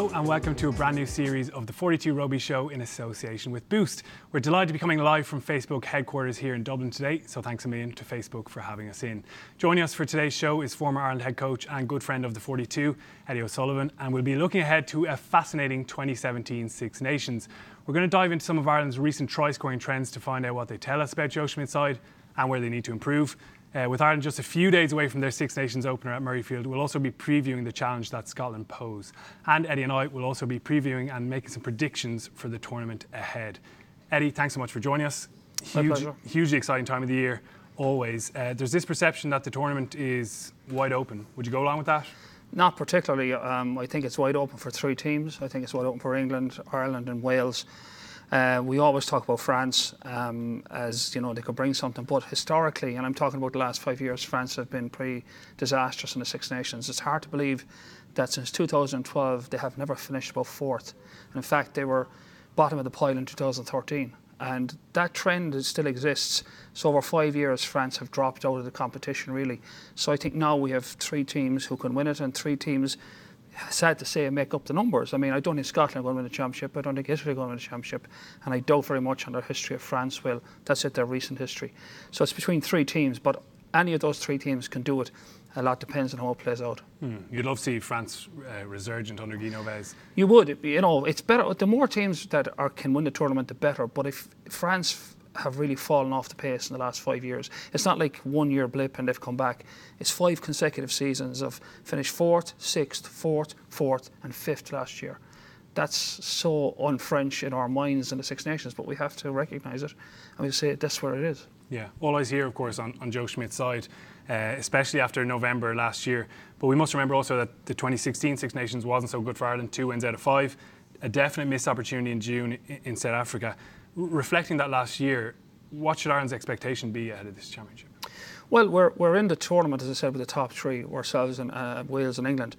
Hello and welcome to a brand new series of the 42 Rugby Show in association with Boost. We're delighted to be coming live from Facebook headquarters here in Dublin today, so thanks a million to Facebook for having us in. Joining us for today's show is former Ireland head coach and good friend of the 42, Eddie O'Sullivan, and we'll be looking ahead to a fascinating 2017 Six Nations. We're going to dive into some of Ireland's recent try scoring trends to find out what they tell us about Joe Schmidt's side and where they need to improve. Uh, with Ireland just a few days away from their Six Nations opener at Murrayfield, we'll also be previewing the challenge that Scotland pose. And Eddie and I will also be previewing and making some predictions for the tournament ahead. Eddie, thanks so much for joining us. Huge, hugely exciting time of the year, always. Uh, there's this perception that the tournament is wide open. Would you go along with that? Not particularly. Um, I think it's wide open for three teams. I think it's wide open for England, Ireland, and Wales. Uh, we always talk about France um, as you know they could bring something, but historically, and I'm talking about the last five years, France have been pretty disastrous in the Six Nations. It's hard to believe that since 2012 they have never finished above fourth. And in fact, they were bottom of the pile in 2013. And that trend still exists. So over five years, France have dropped out of the competition really. So I think now we have three teams who can win it, and three teams sad to say, make up the numbers. I mean, I don't think Scotland to win the championship. I don't think Italy to win the championship. And I doubt very much on their history of France will. That's it, their recent history. So it's between three teams, but any of those three teams can do it. A lot depends on how it plays out. Hmm. You'd love to see France uh, resurgent under Guy Novès. You would. You know, it's better. The more teams that are, can win the tournament, the better. But if France have really fallen off the pace in the last five years. It's not like one year blip and they've come back. It's five consecutive seasons of finished fourth, sixth, fourth, fourth, and fifth last year. That's so un-French in our minds in the Six Nations, but we have to recognise it and we say that's where it is. Yeah, all eyes here, of course, on, on Joe Schmidt's side, uh, especially after November last year. But we must remember also that the 2016 Six Nations wasn't so good for Ireland, two wins out of five, a definite missed opportunity in June in, in South Africa reflecting that last year, what should Ireland's expectation be ahead of this championship? Well, we're, we're in the tournament, as I said, with the top three, ourselves and uh, Wales and England.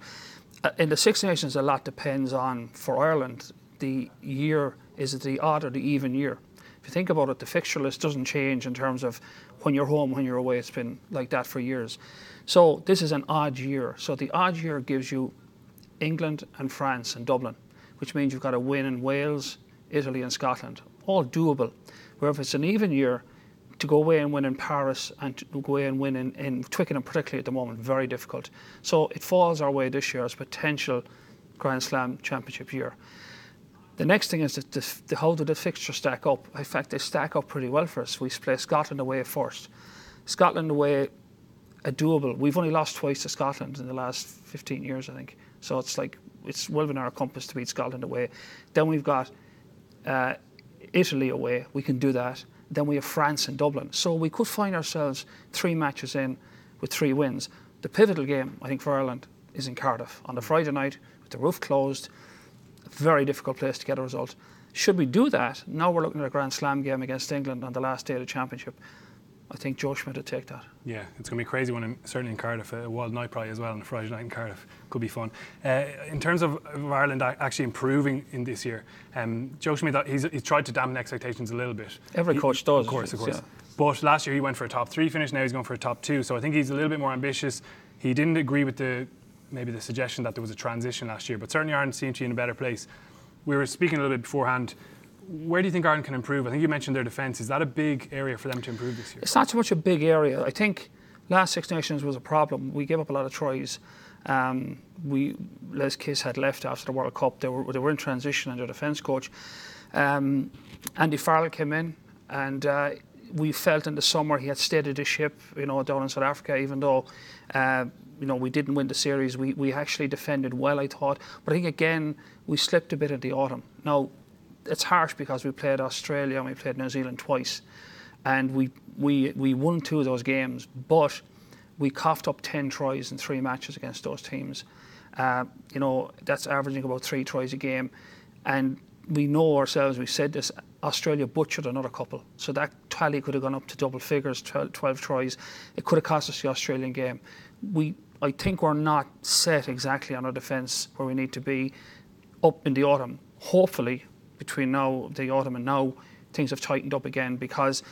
Uh, in the Six Nations, a lot depends on, for Ireland, the year, is it the odd or the even year? If you think about it, the fixture list doesn't change in terms of when you're home, when you're away. It's been like that for years. So this is an odd year. So the odd year gives you England and France and Dublin, which means you've got to win in Wales, Italy and Scotland all doable. Where if it's an even year, to go away and win in Paris and to go away and win in, in Twickenham, particularly at the moment, very difficult. So it falls our way this year as potential Grand Slam championship year. The next thing is that the, the, how do the fixtures stack up? In fact, they stack up pretty well for us. We play Scotland away first. Scotland away, a doable. We've only lost twice to Scotland in the last 15 years, I think. So it's like it's well within our compass to beat Scotland away. Then we've got uh, Italy away, we can do that. Then we have France and Dublin. So we could find ourselves three matches in with three wins. The pivotal game, I think, for Ireland is in Cardiff on the Friday night with the roof closed. Very difficult place to get a result. Should we do that, now we're looking at a Grand Slam game against England on the last day of the championship. I think Joe Schmidt would take that. Yeah, it's going to be a crazy one, in, certainly in Cardiff. A wild night probably as well on a Friday night in Cardiff. Could be fun. Uh, in terms of, Ireland actually improving in this year, um, Joe Schmidt, he's, he's tried to dampen expectations a little bit. Every coach does. Of course, of course. Yeah. But last year he went for a top three finish, now he's going for a top two. So I think he's a little bit more ambitious. He didn't agree with the maybe the suggestion that there was a transition last year, but certainly Ireland seemed to be in a better place. We were speaking a little bit beforehand where do you think Ireland can improve? I think you mentioned their defence. Is that a big area for them to improve this year? It's not so much a big area. I think last Six Nations was a problem. We gave up a lot of tries. Um, we Les Kiss had left after the World Cup. They were they were in transition under defence coach. Um, Andy Farrell came in, and uh, we felt in the summer he had steadied the ship, you know, down in South Africa. Even though, uh, you know, we didn't win the series, we we actually defended well, I thought. But I think again we slipped a bit in the autumn. Now it's harsh because we played Australia and we played New Zealand twice, and we we we won two of those games, but we coughed up ten tries in three matches against those teams. Uh, you know that's averaging about three tries a game, and we know ourselves. We said this. Australia butchered another couple, so that tally could have gone up to double figures, 12, 12 tries. It could have cost us the Australian game. We, I think, we're not set exactly on our defence where we need to be up in the autumn. Hopefully, between now the autumn and now, things have tightened up again because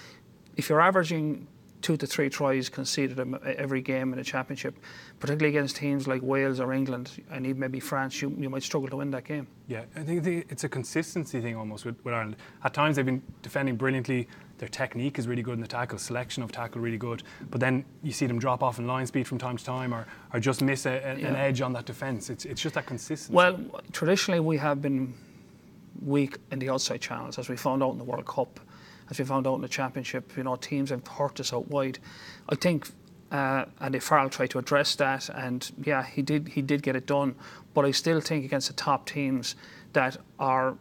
if you're averaging two to three tries conceded every game in the championship, particularly against teams like Wales or England and even maybe France, you, you might struggle to win that game. Yeah, I think it's a consistency thing almost with, with Ireland. At times they've been defending brilliantly. Their technique is really good in the tackle, selection of tackle really good. But then you see them drop off in line speed from time to time, or, or just miss a, a, yeah. an edge on that defence. It's it's just that consistency. Well, traditionally we have been weak in the outside channels, as we found out in the World Cup as we found out in the championship, you know, teams have hurt us out wide. I think uh, Andy Farrell tried to address that, and yeah, he did. He did get it done. But I still think against the top teams that are,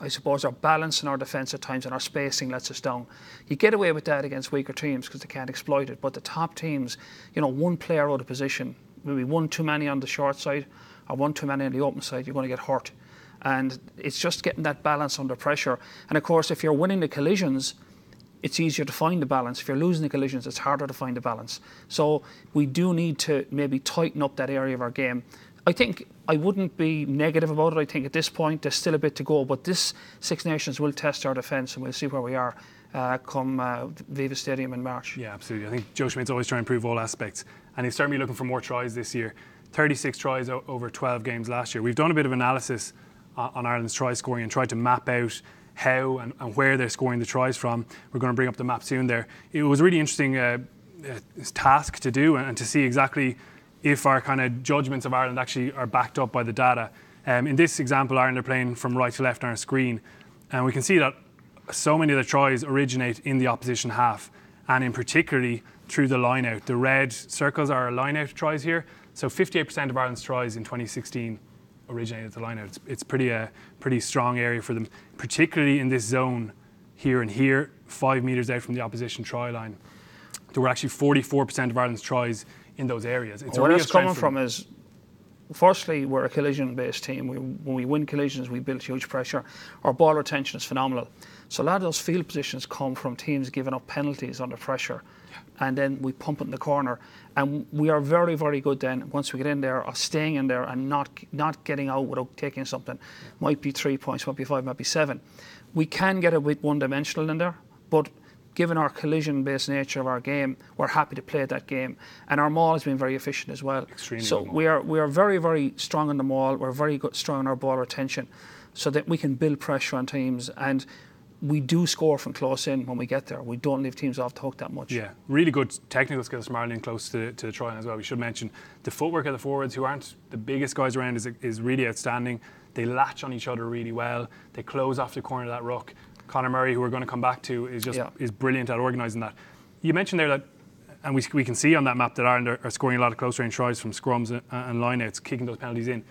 I suppose, are balancing our defence at times and our spacing lets us down. You get away with that against weaker teams because they can't exploit it. But the top teams, you know, one player out of position, maybe one too many on the short side, or one too many on the open side, you're going to get hurt and it's just getting that balance under pressure. And of course, if you're winning the collisions, it's easier to find the balance. If you're losing the collisions, it's harder to find the balance. So we do need to maybe tighten up that area of our game. I think I wouldn't be negative about it. I think at this point there's still a bit to go, but this Six Nations will test our defence and we'll see where we are uh, come uh, Viva Stadium in March. Yeah, absolutely. I think Joe Schmidt's always trying to improve all aspects, and he's certainly looking for more tries this year. 36 tries o- over 12 games last year. We've done a bit of analysis on Ireland's try scoring and tried to map out how and, and, where they're scoring the tries from. We're going to bring up the map soon there. It was a really interesting uh, uh, task to do and, and, to see exactly if our kind of judgments of Ireland actually are backed up by the data. Um, in this example, Ireland are playing from right to left on our screen, and we can see that so many of the tries originate in the opposition half, and in particularly through the line out. The red circles are line out tries here. So 58% of Ireland's tries in 2016 originated the line out. It's, it's pretty a uh, pretty strong area for them, particularly in this zone here and here, five metres out from the opposition try line. There were actually 44% of Ireland's tries in those areas. It's where that's coming from is, firstly, we're a collision-based team. We, when we win collisions, we build huge pressure. Our ball retention is phenomenal. So a lot of those field positions come from teams giving up penalties under pressure and then we pump it in the corner. And we are very, very good then, once we get in there, of staying in there and not not getting out without taking something. Might be three points, might be five, might be seven. We can get a bit one dimensional in there, but given our collision based nature of our game, we're happy to play that game. And our maul has been very efficient as well. Extremely so we are we are very, very strong on the maul. we're very good strong on our ball retention so that we can build pressure on teams and we do score from close in when we get there. We don't leave teams off the hook that much. Yeah, really good technical skills from Ireland close to, to the try line as well. We should mention the footwork of the forwards, who aren't the biggest guys around, is, is really outstanding. They latch on each other really well. They close off the corner of that ruck. Conor Murray, who we're going to come back to, is just yeah. is brilliant at organising that. You mentioned there that, and we, we can see on that map that Ireland are, are scoring a lot of close range tries from scrums and, and lineouts, kicking those penalties in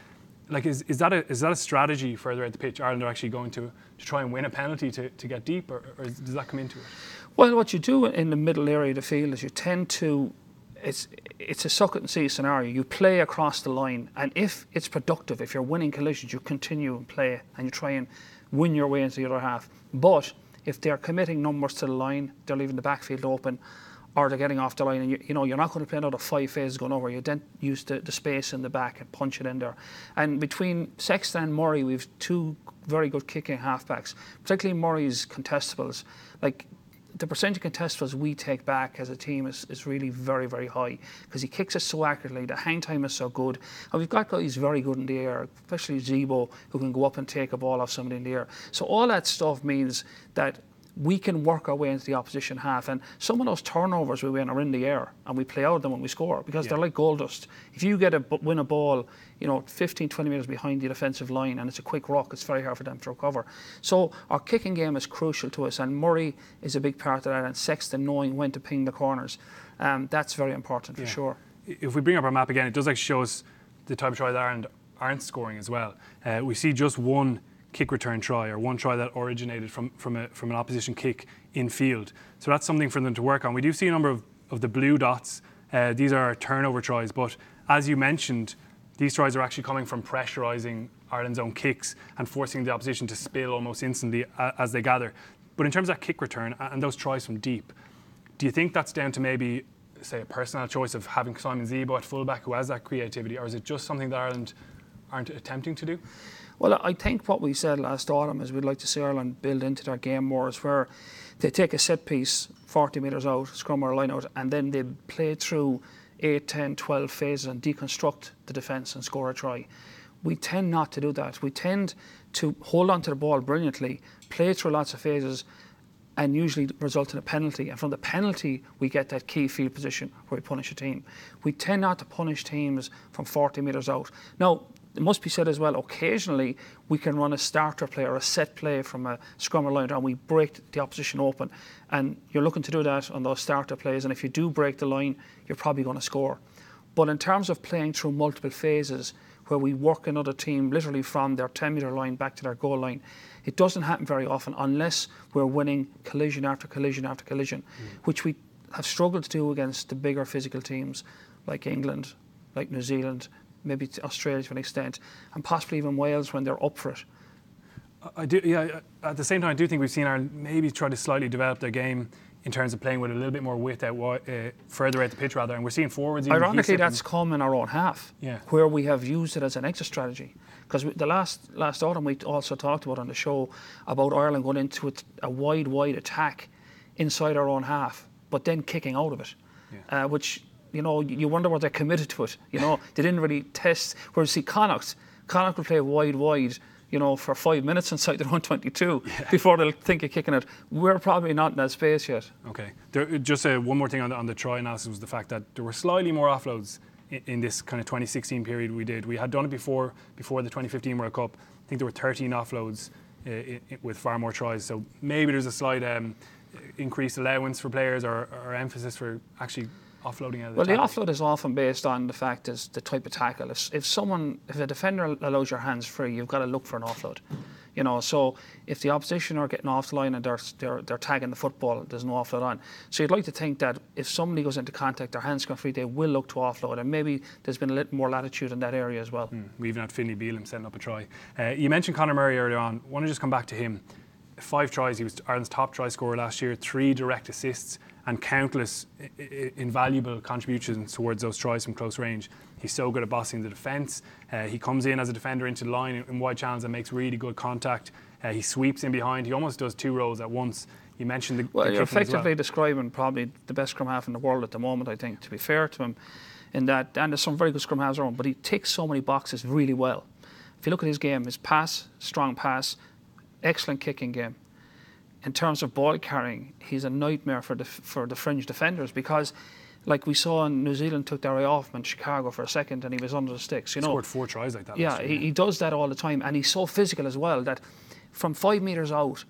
like is, is that a is that a strategy further out the pitch? Ireland are actually going to, to try and win a penalty to, to get deep, or, or does that come into it? Well, what you do in the middle area of the field is you tend to it's it's a suck it and see scenario. You play across the line, and if it's productive, if you're winning collisions, you continue and play, and you try and win your way into the other half. But if they're committing numbers to the line, they're leaving the backfield open or they're getting off the line and you, you know you're not going to play another five phases going over you then use the, the space in the back and punch it in there and between Sexton and Murray we've two very good kicking halfbacks particularly Murray's contestables like the percentage of contestables we take back as a team is, is really very, very high because he kicks it so accurately. The hang time is so good. And we've got guys very good in the air, especially Zebo, who can go up and take a ball off somebody in the air. So all that stuff means that we can work our way into the opposition half. And some of those turnovers we win are in the air, and we play out of them when we score because yeah. they're like gold dust. If you get a win a ball, you know, 15, 20 metres behind the defensive line, and it's a quick rock, it's very hard for them to recover. So our kicking game is crucial to us, and Murray is a big part of that, and Sexton knowing when to ping the corners. Um, that's very important for yeah. sure. If we bring up our map again, it does actually show us the type of try that Ireland aren't scoring as well. Uh, we see just one kick return try or one try that originated from, from, a, from an opposition kick in field. So that's something for them to work on. We do see a number of, of the blue dots. Uh, these are turnover tries, but as you mentioned, these tries are actually coming from pressurising Ireland's own kicks and forcing the opposition to spill almost instantly as they gather. But in terms of that kick return and those tries from deep, do you think that's down to maybe, say, a personal choice of having Simon Zebo at fullback who has that creativity, or is it just something that Ireland aren't attempting to do? Well, I think what we said last autumn is we'd like to see Ireland build into their game more, is where they take a set piece 40 metres out, scrum or line out, and then they play through 8, 10, 12 phases and deconstruct the defence and score a try. We tend not to do that. We tend to hold on to the ball brilliantly, play through lots of phases, and usually result in a penalty. And from the penalty, we get that key field position where we punish a team. We tend not to punish teams from 40 metres out. Now, it must be said as well, occasionally we can run a starter play or a set play from a scrum or line and we break the opposition open. And you're looking to do that on those starter plays. And if you do break the line, you're probably going to score. But in terms of playing through multiple phases, where we work another team literally from their 10 metre line back to their goal line, it doesn't happen very often unless we're winning collision after collision after collision, mm. which we have struggled to do against the bigger physical teams like England, like New Zealand, maybe Australia to an extent, and possibly even Wales when they're up for it. I do, yeah. At the same time, I do think we've seen Ireland maybe try to slightly develop their game in terms of playing with a little bit more width out uh, further out the pitch rather, and we're seeing forwards. Ironically, that's come in our own half, yeah. where we have used it as an exit strategy. Because the last last autumn we also talked about on the show about Ireland going into a wide, wide attack inside our own half, but then kicking out of it, yeah. uh, which you know you wonder what they're committed to it. You know they didn't really test. Whereas see Connacht, Connacht will play wide, wide you know, for five minutes inside their own 22 yeah. before they'll think of kicking it. We're probably not in that space yet. Okay. There, just uh, one more thing on the, on the try analysis was the fact that there were slightly more offloads in, in, this kind of 2016 period we did. We had done it before before the 2015 World Cup. I think there were 13 offloads uh, it, it, with far more tries. So maybe there's a slight um, increased allowance for players or, or emphasis for actually offloading out of the Well, tackle? the offload is often based on the fact is the type of tackle. If, if someone, if a defender allows your hands free, you've got to look for an offload. You know, so if the opposition are getting off the line and they're, they're, they're tagging the football, there's no offload on. So you'd like to think that if somebody goes into contact, their hands go free, they will look to offload. And maybe there's been a little more latitude in that area as well. Mm, we even had Finlay Bealham setting up a try. Uh, you mentioned Conor Murray earlier on. I want to just come back to him. Five tries, he was Ireland's top try scorer last year, three direct assists and countless invaluable contributions towards those tries from close range. He's so good at bossing the defence. Uh, he comes in as a defender into the line in, wide channels and makes really good contact. Uh, he sweeps in behind. He almost does two roles at once. You mentioned the. Well, the you're effectively well. describing probably the best scrum half in the world at the moment. I think, to be fair to him, in that, and there's some very good scrum halves around, but he ticks so many boxes really well. If you look at his game, his pass, strong pass, excellent kicking game in terms of ball carrying, he's a nightmare for the for the fringe defenders because, like we saw in New Zealand, took their eye off him in Chicago for a second, and he was under the sticks. You know, scored four tries like that. Yeah, he, he does that all the time, and he's so physical as well that from five meters out,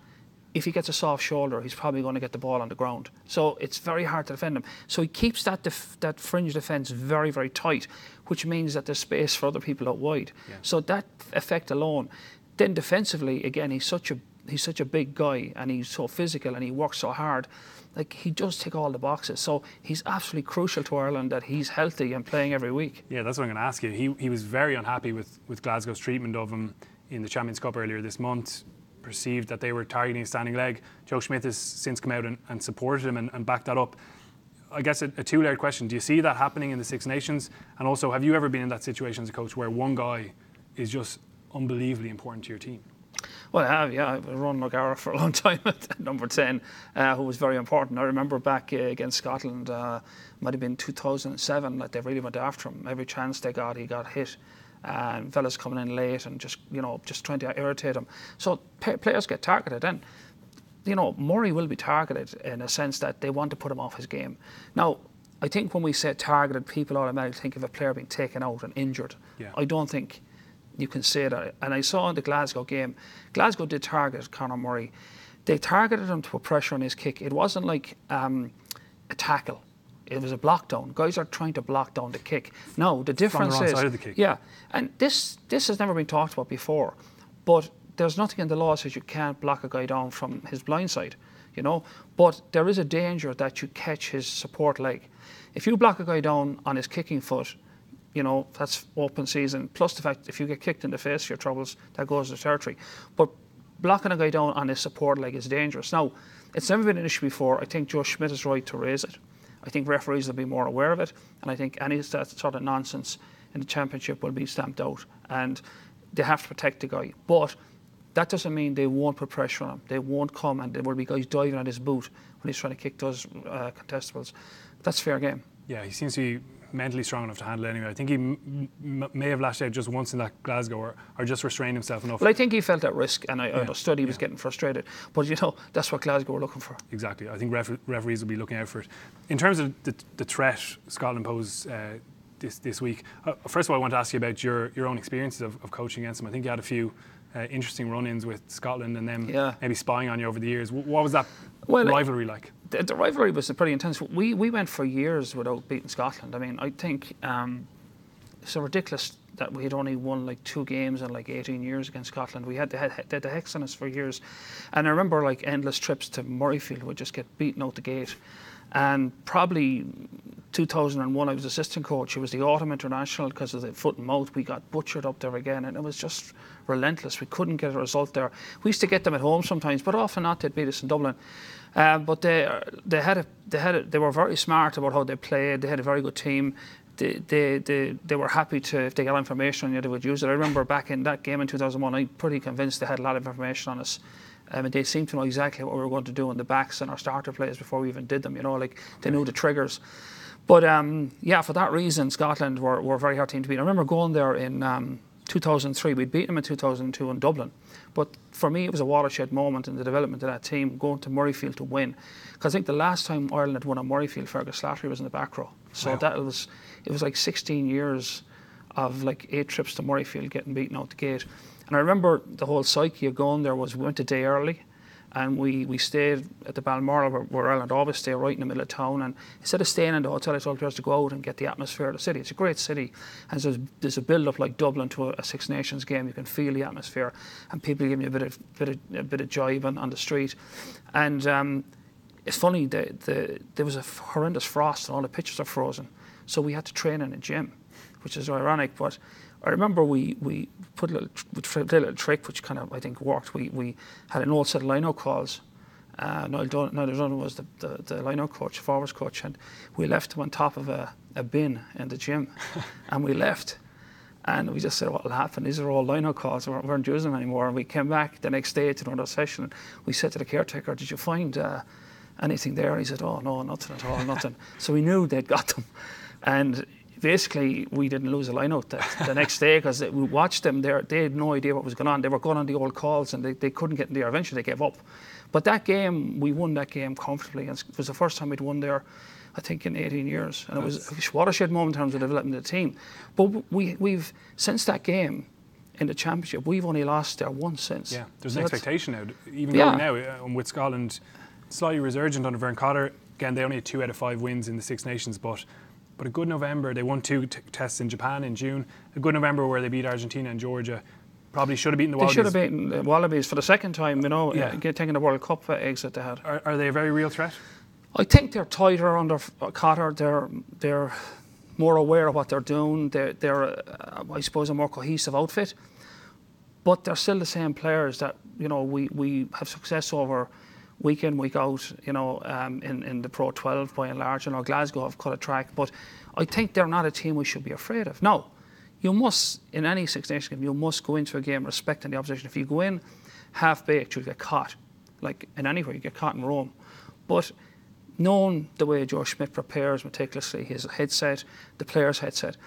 if he gets a soft shoulder, he's probably going to get the ball on the ground. So it's very hard to defend him. So he keeps that def- that fringe defence very, very tight, which means that there's space for other people out wide. Yeah. So that effect alone. Then defensively, again, he's such a he's such a big guy and he's so physical and he works so hard. Like he does tick all the boxes. So he's absolutely crucial to Ireland that he's healthy and playing every week. Yeah, that's what I'm going to ask you. He, he was very unhappy with, with Glasgow's treatment of him in the Champions Cup earlier this month. Perceived that they were targeting a standing leg. Joe Schmidt has since come out and, and supported him and, and backed that up. I guess a, a two layered question. Do you see that happening in the Six Nations? And also, have you ever been in that situation as a coach where one guy is just unbelievably important to your team? Well, I have, yeah. I've run O'Gara for a long time at number 10, uh, who was very important. I remember back uh, against Scotland, uh, might have been 2007, like they really went after him. Every chance they got, he got hit. And fellas coming in late and just, you know, just trying to irritate him. So players get targeted. And, you know, Murray will be targeted in a sense that they want to put him off his game. Now, I think when we say targeted, people automatically think of a player being taken out and injured. Yeah. I don't think you can say that. And I saw in the Glasgow game, Glasgow did target Conor Murray. They targeted him to put pressure on his kick. It wasn't like um, a tackle. It was a block down. Guys are trying to block down the kick. No, the difference the is yeah, and this this has never been talked about before, but there's nothing in the law that says you can't block a guy down from his blind side, you know. But there is a danger that you catch his support leg. If you block a guy down on his kicking foot, you know, that's open season. Plus the fact if you get kicked in the face, your troubles, that goes to territory. But blocking a guy down on his support leg is dangerous. Now, it's never been an issue before. I think Joe Schmidt is right to raise it. I think referees will be more aware of it. And I think any sort of nonsense in the championship will be stamped out. And they have to protect the guy. But that doesn't mean they won't put pressure on him. They won't come and there will be guys diving at his boot when he's trying to kick those uh, contestables. That's fair game. Yeah, he seems to be mentally strong enough to handle it anyway. I think he m- m- may have lashed out just once in that Glasgow or, or just restrained himself enough. Well, I think he felt at risk, and I Yeah, understood he was yeah. getting frustrated. But you know, that's what Glasgow were looking for. Exactly. I think refer- referees will be looking out for it. In terms of the, the threat Scotland pose uh, this, this week, uh, first of all, I want to ask you about your, your own experiences of, of coaching against them. I think you had a few uh, interesting run ins with Scotland and them Yeah. maybe spying on you over the years. Wh- What was that Well, rivalry like? The, the rivalry was pretty intense. We we went for years without beating Scotland. I mean, I think um, it's so ridiculous that we had only won like two games in like 18 years against Scotland. We had the, had, the hex on us for years, and I remember like endless trips to Murrayfield would just get beaten out the gate. And probably 2001, I was assistant coach. It was the autumn international because of the foot and mouth. We got butchered up there again, and it was just relentless. We couldn't get a result there. We used to get them at home sometimes, but often not. They'd beat us in Dublin. Um, but they they had a, they had a, they were very smart about how they played. They had a very good team. They, they, they, they were happy to if they got information on you they would use it. I remember back in that game in 2001, I'm pretty convinced they had a lot of information on us. Um, and they seemed to know exactly what we were going to do in the backs and our starter plays before we even did them. You know, like they knew the triggers. But um, yeah, for that reason, Scotland were, were a very hard team to beat. I remember going there in um, 2003. We'd beaten them in 2002 in Dublin. But for me, it was a watershed moment in the development of that team, going to Murrayfield to win. Because I think the last time Ireland had won at Murrayfield, Fergus Slattery was in the back row. So Wow. that was, it was like 16 years of like eight trips to Murrayfield getting beaten out the gate. And I remember the whole psyche of going there was we went a day early and we, we stayed at the Balmoral where, where Ireland always stay right in the middle of town and instead of staying in the hotel I told players to go out and get the atmosphere of the city. It's a great city and there's, there's a build up like Dublin to a, a Six Nations game. You can feel the atmosphere and people giving you a bit of bit of, a bit of jive on, on the street. And um, it's funny, the, the, there was a horrendous frost and all the pitches are frozen. So we had to train in a gym, which is ironic. But I remember we, we put a little, we did a little trick which kind of, I think, worked. We, we had an old set of line-out calls. Uh, Niall Dun- Niall Dunn was the, the, the line-out coach, forwards coach, and we left him on top of a, a bin in the gym. and we left. And we just said, what will happen? These are all line-out calls. We weren't, we weren't using them anymore. And we came back the next day to another session. And we said to the caretaker, did you find uh, anything there? And he said, oh, no, nothing at all, nothing. so we knew they'd got them. And basically, we didn't lose a line-out the, the next day because we watched them. There, They had no idea what was going on. They were going on the old calls and they, they couldn't get in there. Eventually, they gave up. But that game, we won that game comfortably. And it was the first time we'd won there, I think, in 18 years. And it was a watershed moment in terms of developing the team. But we, we've, since that game in the championship, we've only lost there once since. Yeah, there's So an expectation now. Even Yeah. now uh, with Scotland slightly resurgent under Vern Cotter. Again, they only had two out of five wins in the Six Nations, but but a good November. They won two t- tests in Japan in June. A good November where they beat Argentina and Georgia. Probably should have beaten the Wallabies. They should have beaten the Wallabies for the second time, you know, Yeah. uh, get- taking the World Cup uh, exit they had. Are, are they a very real threat? I think they're tighter under F- Cotter. They're they're more aware of what they're doing. They're they're uh, I suppose a more cohesive outfit, but they're still the same players that you know we, we have success over week in week out. You know um, in in the Pro 12 by and large. You know Glasgow have cut a track, but I think they're not a team we should be afraid of. No, you must in any Six Nations game you must go into a game respecting the opposition. If you go in half baked, you'll get caught. Like in anywhere, you get caught in Rome, but knowing the way Joe Schmidt prepares meticulously his headset, the player's headset,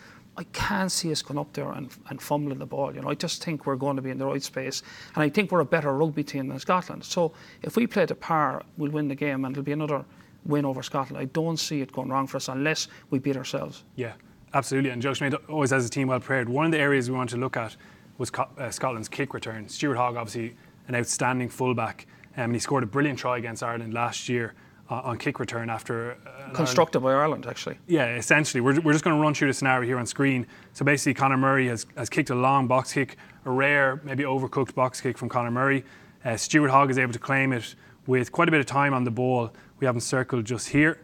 I can't see us going up there and, and fumbling the ball. You know, I just think we're going to be in the right space, and I think we're a better rugby team than Scotland. So if we play the par, we'll win the game, and it'll be another win over Scotland. I don't see it going wrong for us unless we beat ourselves. Yeah, absolutely. And Joe Schmidt always has a team well prepared. One of the areas we wanted to look at was uh, Scotland's kick return. Stuart Hogg, obviously an outstanding fullback, um, and he scored a brilliant try against Ireland last year on kick return after uh, Constructed by Ireland, actually. Yeah, essentially. We're, we're just going to run through the scenario here on screen. So basically, Conor Murray has, has kicked a long box kick, a rare, maybe overcooked box kick from Conor Murray. Uh, Stuart Hogg is able to claim it with quite a bit of time on the ball. We have him circled just here.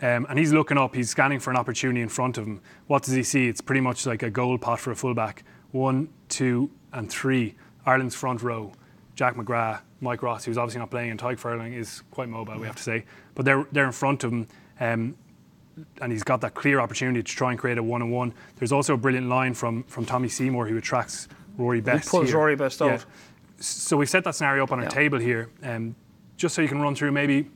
Um, and he's looking up, he's scanning for an opportunity in front of him. What does he see? It's pretty much like a goal pot for a fullback. One, two, and three. Ireland's front row. Jack McGrath, Mike Ross, who's obviously not playing, and Tadhg Furlong is quite mobile, we have to say. But they're, they're in front of him. Um, and he's got that clear opportunity to try and create a one-on-one. There's also a brilliant line from from Tommy Seymour who attracts Rory Best. pulls here. Rory Best out. So we've set that scenario up on our Yeah. table here, um, just so you can run through maybe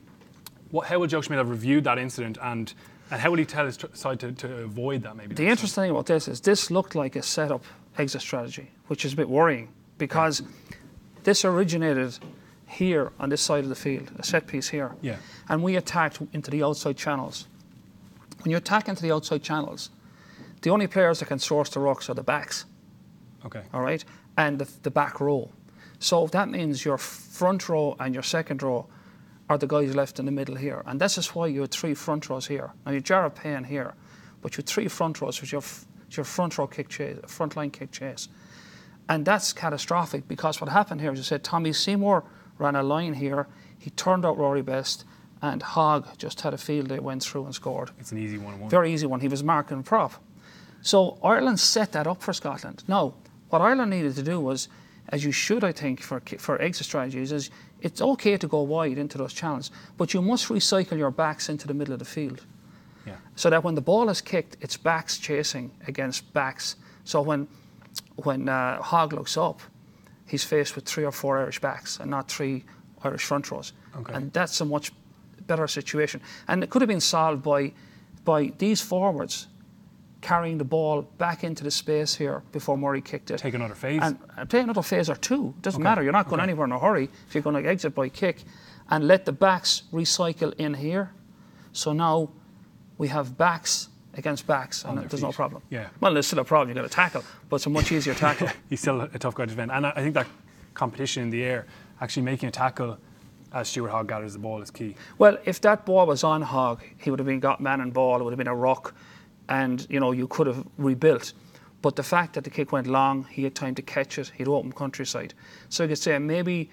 what, how will Joe Schmidt have reviewed that incident and, and how will he tell his tr- side to, to avoid that maybe? The next time? interesting thing about this is this looked like a setup exit strategy, which is a bit worrying because this originated here on this side of the field, a set piece here. Yeah. And we attacked into the outside channels. When you attack into the outside channels, the only players that can source the rocks are the backs, Okay. all right, and the, the back row. So that means your front row and your second row are the guys left in the middle here. And this is why you had three front rows here. Now you Jared Payne here, but you had three front rows with your, your front row kick chase, front line kick chase. And that's catastrophic because what happened here is you said Tommy Seymour ran a line here, he turned out Rory Best, and Hogg just had a field day, went through and scored. It's an easy one. one. Very easy one. He was marking prop. So Ireland set that up for Scotland. Now, what Ireland needed to do was, as you should, I think, for for exit strategies, is it's okay to go wide into those channels, but you must recycle your backs into the middle of the field, Yeah. so that when the ball is kicked, it's backs chasing against backs. So when when uh, Hogg looks up, he's faced with three or four Irish backs and not three Irish front rows, Okay. and that's a much better situation. And it could have been solved by by these forwards carrying the ball back into the space here before Murray kicked it. Take another phase. And play another phase or two. Doesn't Okay, matter. You're not going okay. anywhere in a hurry if you're going to exit by kick. And let the backs recycle in here. So now we have backs against backs, and there's no problem. Yeah. Well, there's still a problem. You've got to tackle, but it's a much easier tackle. He's still a tough guy to defend. And I I think that competition in the air, actually making a tackle as Stuart Hogg gathers the ball is key. Well, if that ball was on Hogg, he would have been got man and ball. It would have been a rock, and you know you could have rebuilt. But the fact that the kick went long, he had time to catch it. He'd open countryside, so you could say maybe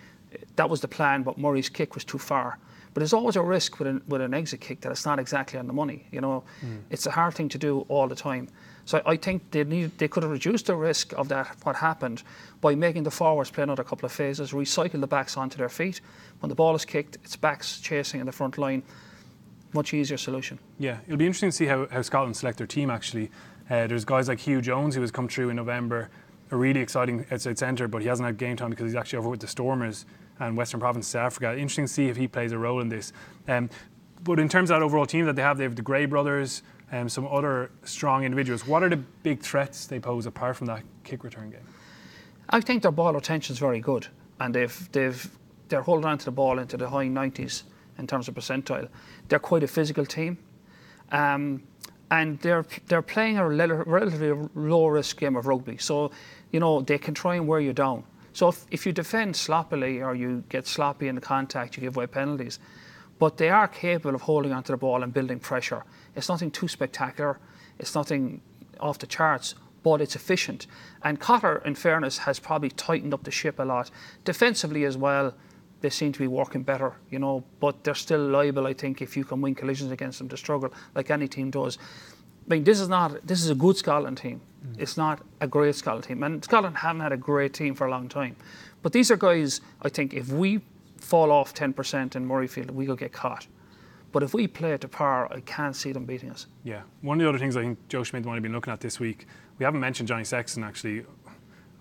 that was the plan, but Murray's kick was too far. But there's always a risk with an, with an exit kick that it's not exactly on the money. You know, it's a hard thing to do all the time. So I think they need they could have reduced the risk of that what happened by making the forwards play another couple of phases, recycle the backs onto their feet. When the ball is kicked, it's backs chasing in the front line. Much easier solution. Yeah, it'll be interesting to see how, how Scotland select their team actually. Uh, there's guys like Huw Jones who has come through in November, a really exciting outside centre, but he hasn't had game time because he's actually over with the Stormers and Western Province, South Africa. Interesting to see if he plays a role in this. Um, but in terms of that overall team that they have, they have the Gray brothers, um, some other strong individuals. What are the big threats they pose apart from that kick return game? I think their ball retention is very good, and they've they've they're holding on to the ball into the high 90s in terms of percentile. They're quite a physical team, um, and they're they're playing a relatively low risk game of rugby. So, you know, they can try and wear you down. So if, if you defend sloppily or you get sloppy in the contact, you give away penalties. But they are capable of holding onto the ball and building pressure. It's nothing too spectacular. It's nothing off the charts, but it's efficient. And Cotter, in fairness, has probably tightened up the ship a lot. Defensively as well, they seem to be working better, you know, but they're still liable, I think, if you can win collisions against them to struggle, like any team does. I mean, this is not, this is a good Scotland team. It's not a great Scotland team. And Scotland haven't had a great team for a long time. But these are guys, I think, if we fall off 10% in Murrayfield, we could get caught. But if we play the par, I can't see them beating us. Yeah, one of the other things I think Joe Schmidt might have been looking at this week, we haven't mentioned Johnny Sexton actually.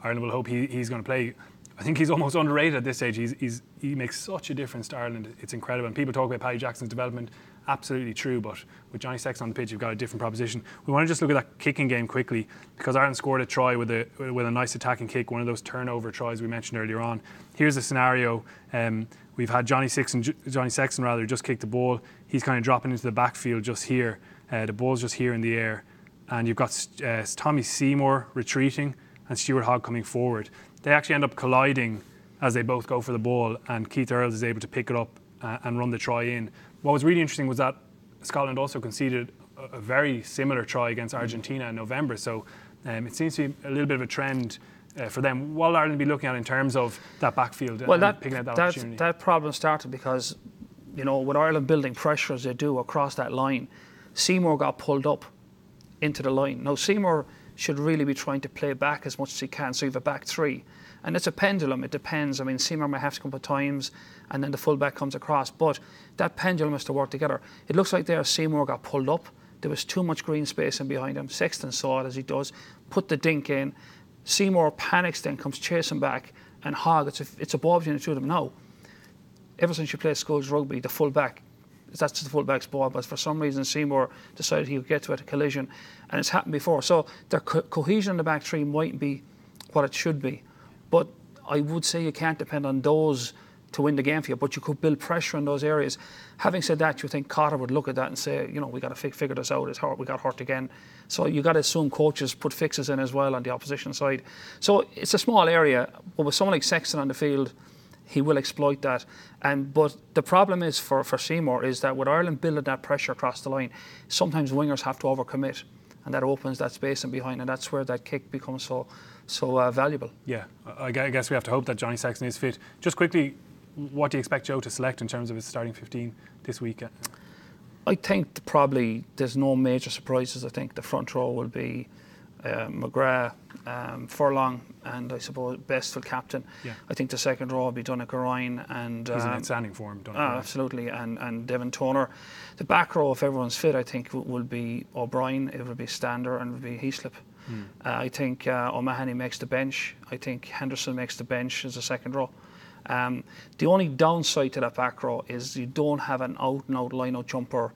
Ireland will hope he, he's going to play. I think he's almost underrated at this stage. He's, he's, he makes such a difference to Ireland. It's incredible. And people talk about Paddy Jackson's development. Absolutely true. But with Johnny Sexton on the pitch, you've got a different proposition. We want to just look at that kicking game quickly because Ireland scored a try with a, with a nice attacking kick, one of those turnover tries we mentioned earlier on. Here's a scenario. Um, we've had Johnny Sexton, Johnny Sexton rather, just kick the ball. He's kind of dropping into the backfield just here. Uh, the ball's just here in the air. And you've got uh, Tommy Seymour retreating and Stuart Hogg coming forward. They actually end up colliding as they both go for the ball, and Keith Earls is able to pick it up uh, and run the try in. What was really interesting was that Scotland also conceded a, a very similar try against Argentina in November. So um, it seems to be a little bit of a trend uh, for them. What will Ireland be looking at in terms of that backfield Well, and that, picking out that, that, opportunity? that problem started because, you know, with Ireland building pressure as they do across that line, Seymour got pulled up into the line. Now, Seymour should really be trying to play back as much as he can, so you have a back three. And it's a pendulum, it depends. I mean, Seymour may have to come at times, and then the fullback comes across. But that pendulum has to work together. It looks like there Seymour got pulled up. There was too much green space in behind him. Sexton saw it as he does, put the dink in. Seymour panics, then comes chasing back, and Hogg, it's a, it's a ball between the two of them now. Ever since you played schools rugby, the fullback that's the fullback's ball, but for some reason Seymour decided he would get to it, at a collision, and it's happened before. So their co- cohesion in the back three mightn't be what it should be, but I would say you can't depend on those to win the game for you, but you could build pressure in those areas. Having said that, you think Cotter would look at that and say, you know, we got to figure this out. It's hurt. We got hurt again. So you got to assume coaches put fixes in as well on the opposition side. So it's a small area, but with someone like Sexton on the field, he will exploit that. And but the problem is for, for Seymour is that with Ireland building that pressure across the line, sometimes wingers have to overcommit, and that opens that space in behind, and that's where that kick becomes so so uh, valuable. Yeah, I guess we have to hope that Johnny Sexton is fit. Just quickly, what do you expect Joe to select in terms of his starting 15 this week? I think probably there's no major surprises. I think the front row will be uh, McGrath, um, Furlong, and I suppose Best for captain. Yeah. I think the second row will be Donnacha Ryan and he's um, in outstanding form. Uh, absolutely, and and Devin Toner. The back row, if everyone's fit, I think will be O'Brien. It will be Stander and it will be Heaslip. Hmm. Uh, I think uh, O'Mahony makes the bench. I think Henderson makes the bench as a second row. Um, the only downside to that back row is you don't have an out and out line out jumper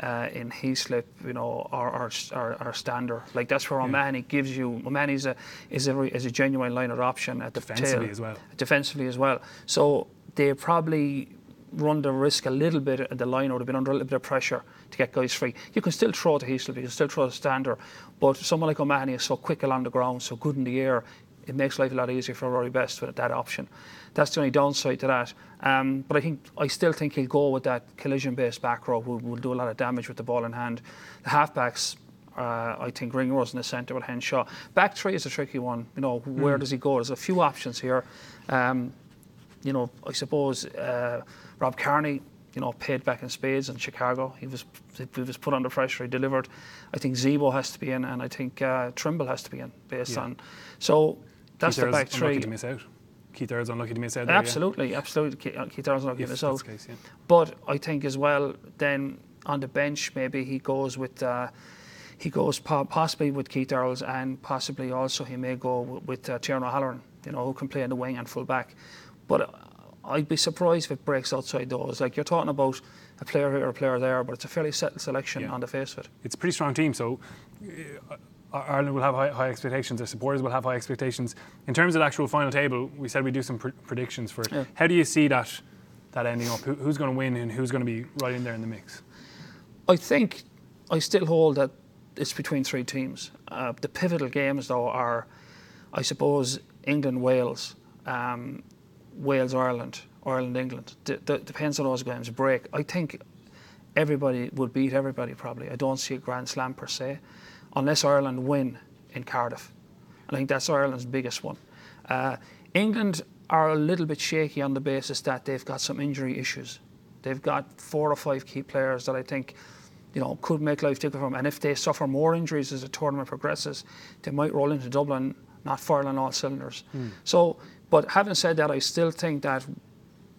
uh, in Heaslip, you know, or, or, or, or Stander. Like that's where O'Mahony yeah. gives you. O'Mahony is a is a is a genuine line of option at the defensively tail, as well. Defensively as well. So they probably run the risk a little bit at the line or they've been under a little bit of pressure to get guys free. You can still throw to Heaslip, you can still throw to Stander, but someone like O'Mahony is so quick along the ground, so good in the air, it makes life a lot easier for Rory Best with that option. That's the only downside to that. Um, but I think I still think he'll go with that collision-based back row, who will do a lot of damage with the ball in hand. The halfbacks, uh, I think Ringrose in the centre with Henshaw. Back three is a tricky one. You know, where mm. does he go? There's a few options here. Um, you know, I suppose uh, Rob Kearney, you know, paid back in spades in Chicago. He was he was put under pressure. He delivered. I think Zebo has to be in, and I think uh, Trimble has to be in based yeah. on. So that's Keith the back three. To miss out. Keith Earls unlucky to miss out. There, absolutely, yeah. absolutely. Keith Earls unlucky to miss out. Case, yeah. But I think as well, then on the bench, maybe he goes with. Uh, he goes possibly with Keith Earls and possibly also he may go with uh, Tiernan O'Halloran, you know, who can play in the wing and full back. But I'd be surprised if it breaks outside those. Like you're talking about a player here, a player there, but it's a fairly settled selection yeah. on the face of it. It's a pretty strong team, so uh, Ireland will have high, high, expectations, their supporters will have high expectations. In terms of the actual final table, we said we'd do some pr- predictions for it. Yeah. How do you see that that ending up? Who, who's going to win and who's going to be right in there in the mix? I think I still hold that it's between three teams. Uh, the pivotal games, though, are, I suppose, England, Wales, um, Wales, Ireland, Ireland, England. D- d- depends on those games break. I think everybody would beat everybody probably. I don't see a grand slam per se unless Ireland win in Cardiff. I think that's Ireland's biggest one. Uh, England are a little bit shaky on the basis that they've got some injury issues. They've got four or five key players that I think, you know, could make life difficult for them. And if they suffer more injuries as the tournament progresses, they might roll into Dublin not firing on all cylinders. Mm. So, but having said that, I still think that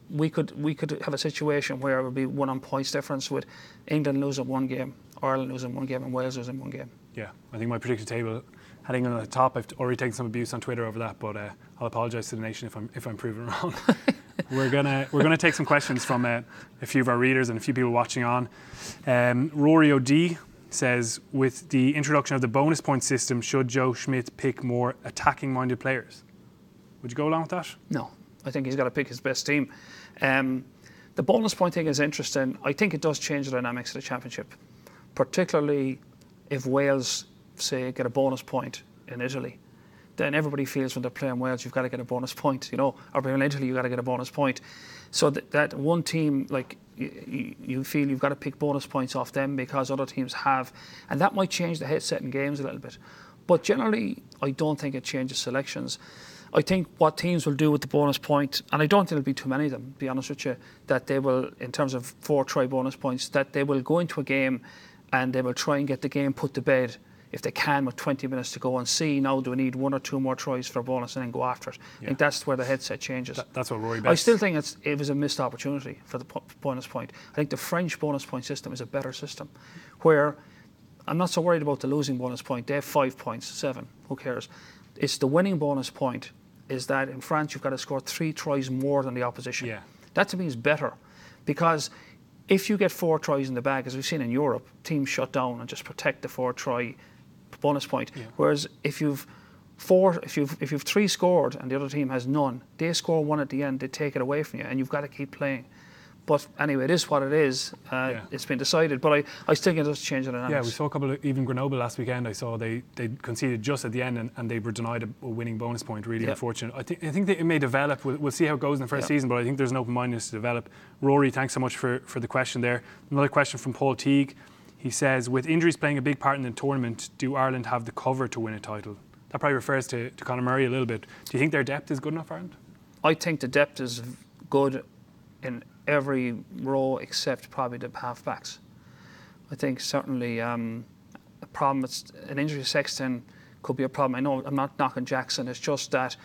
we could we could have a situation where it would be one on points difference with England losing one game, Ireland losing one game, and Wales losing one game. Yeah, I think my predicted table heading on the top. I've already taken some abuse on Twitter over that, but uh, I'll apologise to the nation if I'm if I'm proven wrong. we're gonna we're gonna take some questions from uh, a few of our readers and a few people watching on. Um, Rory O'D says, with the introduction of the bonus point system, should Joe Schmidt pick more attacking-minded players? Would you go along with that? No, I think he's got to pick his best team. Um, the bonus point thing is interesting. I think it does change the dynamics of the championship, particularly if Wales, say, get a bonus point in Italy, then everybody feels when they're playing Wales, you've got to get a bonus point, you know, or in Italy, you've got to get a bonus point. So that, that one team, like, you, feel you've got to pick bonus points off them because other teams have, and that might change the headset in games a little bit. But generally, I don't think it changes selections. I think what teams will do with the bonus point, and I don't think there'll be too many of them, to be honest with you, that they will, in terms of four try bonus points, that they will go into a game and they will try and get the game put to bed if they can with 20 minutes to go and see now do we need one or two more tries for a bonus and then go after it. Yeah. I think that's where the headset changes. That, that's what Rory Best. I still think it's, it was a missed opportunity for the bonus point. I think the French bonus point system is a better system where I'm not so worried about the losing bonus point. They have five points, seven, who cares? It's the winning bonus point. Is that in France you've got to score three tries more than the opposition? Yeah. That to me is better, because if you get four tries in the bag, as we've seen in Europe, teams shut down and just protect the four try bonus point. Yeah. Whereas if you've four, if you've if you've three scored and the other team has none, they score one at the end, they take it away from you, and you've got to keep playing. But anyway, it is what it is. Uh, Yeah. It's been decided, but I, I still think it does change the dynamics. Yeah, we saw a couple of even Grenoble last weekend. I saw they, they conceded just at the end and, and they were denied a, a winning bonus point. Really unfortunate. I think I think that it may develop. We'll, we'll see how it goes in the first Yeah. season, but I think there's an open mindedness to develop. Rory, thanks so much for, for the question there. Another question from Paul Teague. He says, with injuries playing a big part in the tournament, do Ireland have the cover to win a title? That probably refers to, to Conor Murray a little bit. Do you think their depth is good enough, Ireland? I think the depth is good in every row except probably the halfbacks. I think certainly um, a problem. It's, an injury to Sexton could be a problem. I know I'm not knocking Jackson. It's just that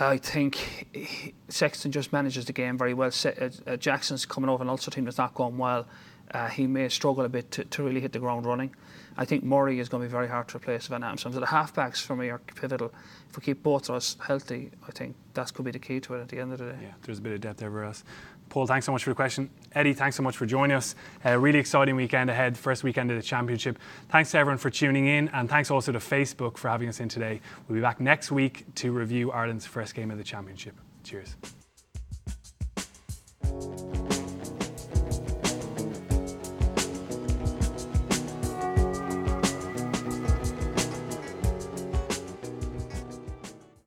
I think he- Sexton just manages the game very well. Se- uh, uh, Jackson's coming over an Ulster team that's not going well. Uh, he may struggle a bit to, to really hit the ground running. I think Murray is going to be very hard to replace Van Amsterdam. So the halfbacks for me are pivotal. If we keep both of us healthy, I think that could be the key to it at the end of the day. Yeah, there's a bit of depth everywhere else. Paul, thanks so much for the question. Eddie, thanks so much for joining us. A really exciting weekend ahead, first weekend of the championship. Thanks to everyone for tuning in, and thanks also to Facebook for having us in today. We'll be back next week to review Ireland's first game of the championship. Cheers.